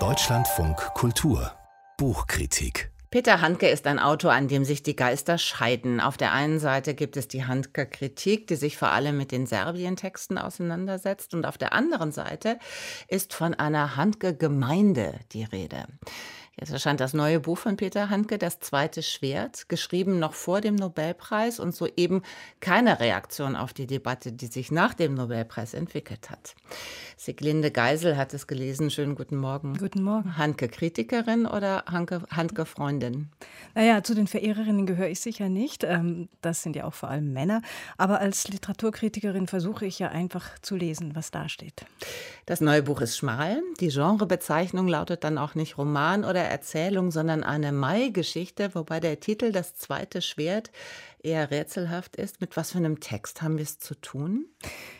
Deutschlandfunk Kultur Buchkritik Peter Handke ist ein Autor, an dem sich die Geister scheiden. Auf der einen Seite gibt es die Handke-Kritik, die sich vor allem mit den Serbien-Texten auseinandersetzt. Und auf der anderen Seite ist von einer Handke-Gemeinde die Rede. Jetzt erscheint das neue Buch von Peter Handke, Das zweite Schwert, geschrieben noch vor dem Nobelpreis und soeben keine Reaktion auf die Debatte, die sich nach dem Nobelpreis entwickelt hat. Siglinde Geisel hat es gelesen. Schönen guten Morgen. Guten Morgen. Handke-Kritikerin oder Handke-Freundin? Naja, zu den Verehrerinnen gehöre ich sicher nicht. Ähm, das sind ja auch vor allem Männer. Aber als Literaturkritikerin versuche ich ja einfach zu lesen, was da steht. Das neue Buch ist schmal. Die Genrebezeichnung lautet dann auch nicht Roman oder Erzählung, sondern eine Mai-Geschichte, wobei der Titel Das zweite Schwert eher rätselhaft ist. Mit was für einem Text haben wir es zu tun?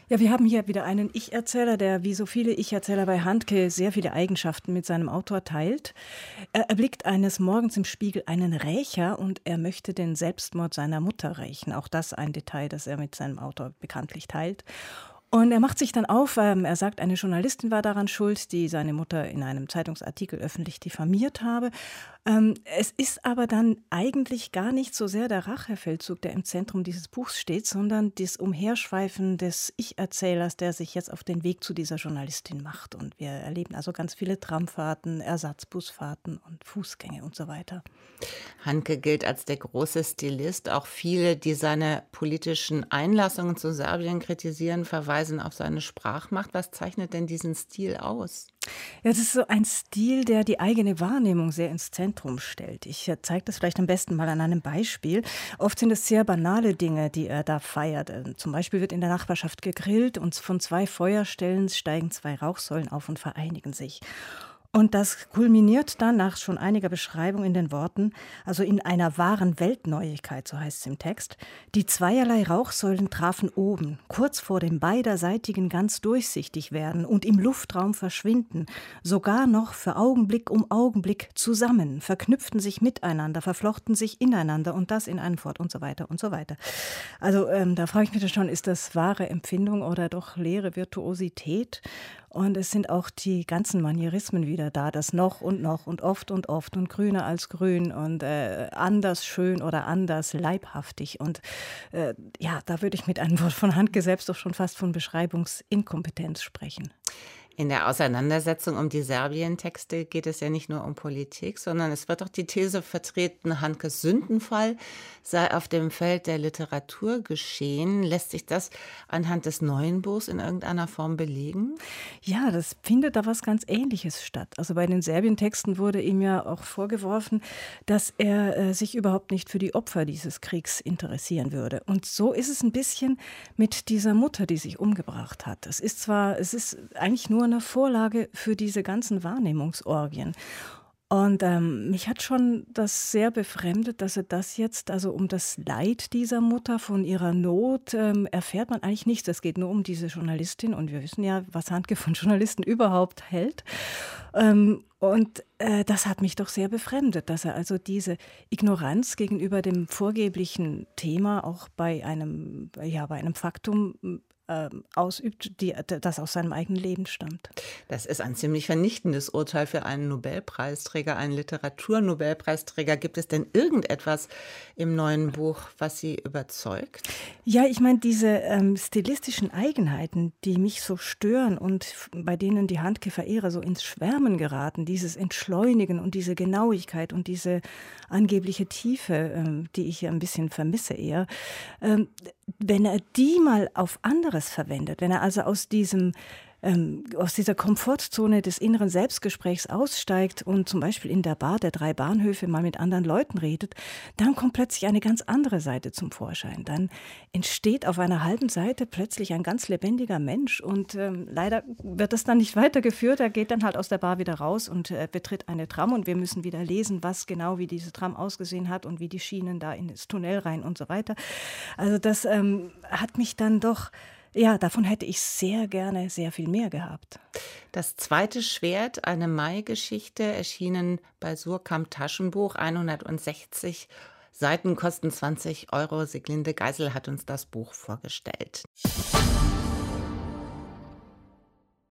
Ja, wir haben hier wieder einen Ich-Erzähler, der wie so viele Ich-Erzähler bei Handke sehr viele Eigenschaften mit seinem Autor teilt. Er erblickt eines Morgens im Spiegel einen Rächer und er möchte den Selbstmord seiner Mutter rächen. Auch das ein Detail, das er mit seinem Autor bekanntlich teilt. Und er macht sich dann auf, ähm, er sagt, eine Journalistin war daran schuld, die seine Mutter in einem Zeitungsartikel öffentlich diffamiert habe. Ähm, es ist aber dann eigentlich gar nicht so sehr der Rachefeldzug, der im Zentrum dieses Buchs steht, sondern das Umherschweifen des Ich-Erzählers, der sich jetzt auf den Weg zu dieser Journalistin macht. Und wir erleben also ganz viele Tramfahrten, Ersatzbusfahrten und Fußgänge und so weiter. Hanke gilt als der große Stilist. Auch viele, die seine politischen Einlassungen zu Serbien kritisieren, verweisen auf seine Sprachmacht. Was zeichnet denn diesen Stil aus? Ja, das ist so ein Stil, der die eigene Wahrnehmung sehr ins Zentrum stellt. Ich äh, zeige das vielleicht am besten mal an einem Beispiel. Oft sind es sehr banale Dinge, die er da feiert. Ähm, zum Beispiel wird in der Nachbarschaft gegrillt und von zwei Feuerstellen steigen zwei Rauchsäulen auf und vereinigen sich. Und das kulminiert dann nach schon einiger Beschreibung in den Worten, also in einer wahren Weltneuigkeit, so heißt es im Text. Die zweierlei Rauchsäulen trafen oben, kurz vor dem beiderseitigen ganz durchsichtig werden und im Luftraum verschwinden, sogar noch für Augenblick um Augenblick zusammen, verknüpften sich miteinander, verflochten sich ineinander und das in einen Fort und so weiter und so weiter. Also ähm, da frage ich mich schon, ist das wahre Empfindung oder doch leere Virtuosität? Und es sind auch die ganzen Manierismen wieder da, das noch und noch und oft und oft und grüner als grün und äh, anders schön oder anders leibhaftig. Und äh, ja, da würde ich mit einem Wort von Handke selbst doch schon fast von Beschreibungsinkompetenz sprechen. In der Auseinandersetzung um die Serbien-Texte geht es ja nicht nur um Politik, sondern es wird auch die These vertreten, Hankes Sündenfall sei auf dem Feld der Literatur geschehen. Lässt sich das anhand des neuen Buchs in irgendeiner Form belegen? Ja, das findet da was ganz Ähnliches statt. Also bei den Serbien-Texten wurde ihm ja auch vorgeworfen, dass er äh, sich überhaupt nicht für die Opfer dieses Kriegs interessieren würde. Und so ist es ein bisschen mit dieser Mutter, die sich umgebracht hat. Es ist zwar, es ist eigentlich nur nur eine Vorlage für diese ganzen Wahrnehmungsorgien. Und ähm, mich hat schon das sehr befremdet, dass er das jetzt, also um das Leid dieser Mutter von ihrer Not, ähm, erfährt man eigentlich nichts. Es geht nur um diese Journalistin und wir wissen ja, was Handke von Journalisten überhaupt hält. Ähm, und äh, das hat mich doch sehr befremdet, dass er also diese Ignoranz gegenüber dem vorgeblichen Thema auch bei einem, ja, bei einem Faktum ähm, ausübt, die, das aus seinem eigenen Leben stammt. Das ist ein ziemlich vernichtendes Urteil für einen Nobelpreisträger, einen Literaturnobelpreisträger. Gibt es denn irgendetwas im neuen Buch, was Sie überzeugt? Ja, ich meine, diese ähm, stilistischen Eigenheiten, die mich so stören und bei denen die Handke-Verehrer so ins Schwärmen geraten, dieses Entschleunigen und diese Genauigkeit und diese angebliche Tiefe, ähm, die ich ein bisschen vermisse eher, ähm, wenn er die mal auf anderes verwendet, wenn er also aus diesem ähm, aus dieser Komfortzone des inneren Selbstgesprächs aussteigt und zum Beispiel in der Bar der drei Bahnhöfe mal mit anderen Leuten redet, dann kommt plötzlich eine ganz andere Seite zum Vorschein. Dann entsteht auf einer halben Seite plötzlich ein ganz lebendiger Mensch und ähm, leider wird das dann nicht weitergeführt. Er geht dann halt aus der Bar wieder raus und äh, betritt eine Tram und wir müssen wieder lesen, was genau wie diese Tram ausgesehen hat und wie die Schienen da in das Tunnel rein und so weiter. Also das ähm, hat mich dann doch ja, davon hätte ich sehr gerne sehr viel mehr gehabt. Das zweite Schwert, eine Mai-Geschichte, erschienen bei Surkamp Taschenbuch, 160 Seiten kosten 20 Euro. Siglinde Geisel hat uns das Buch vorgestellt.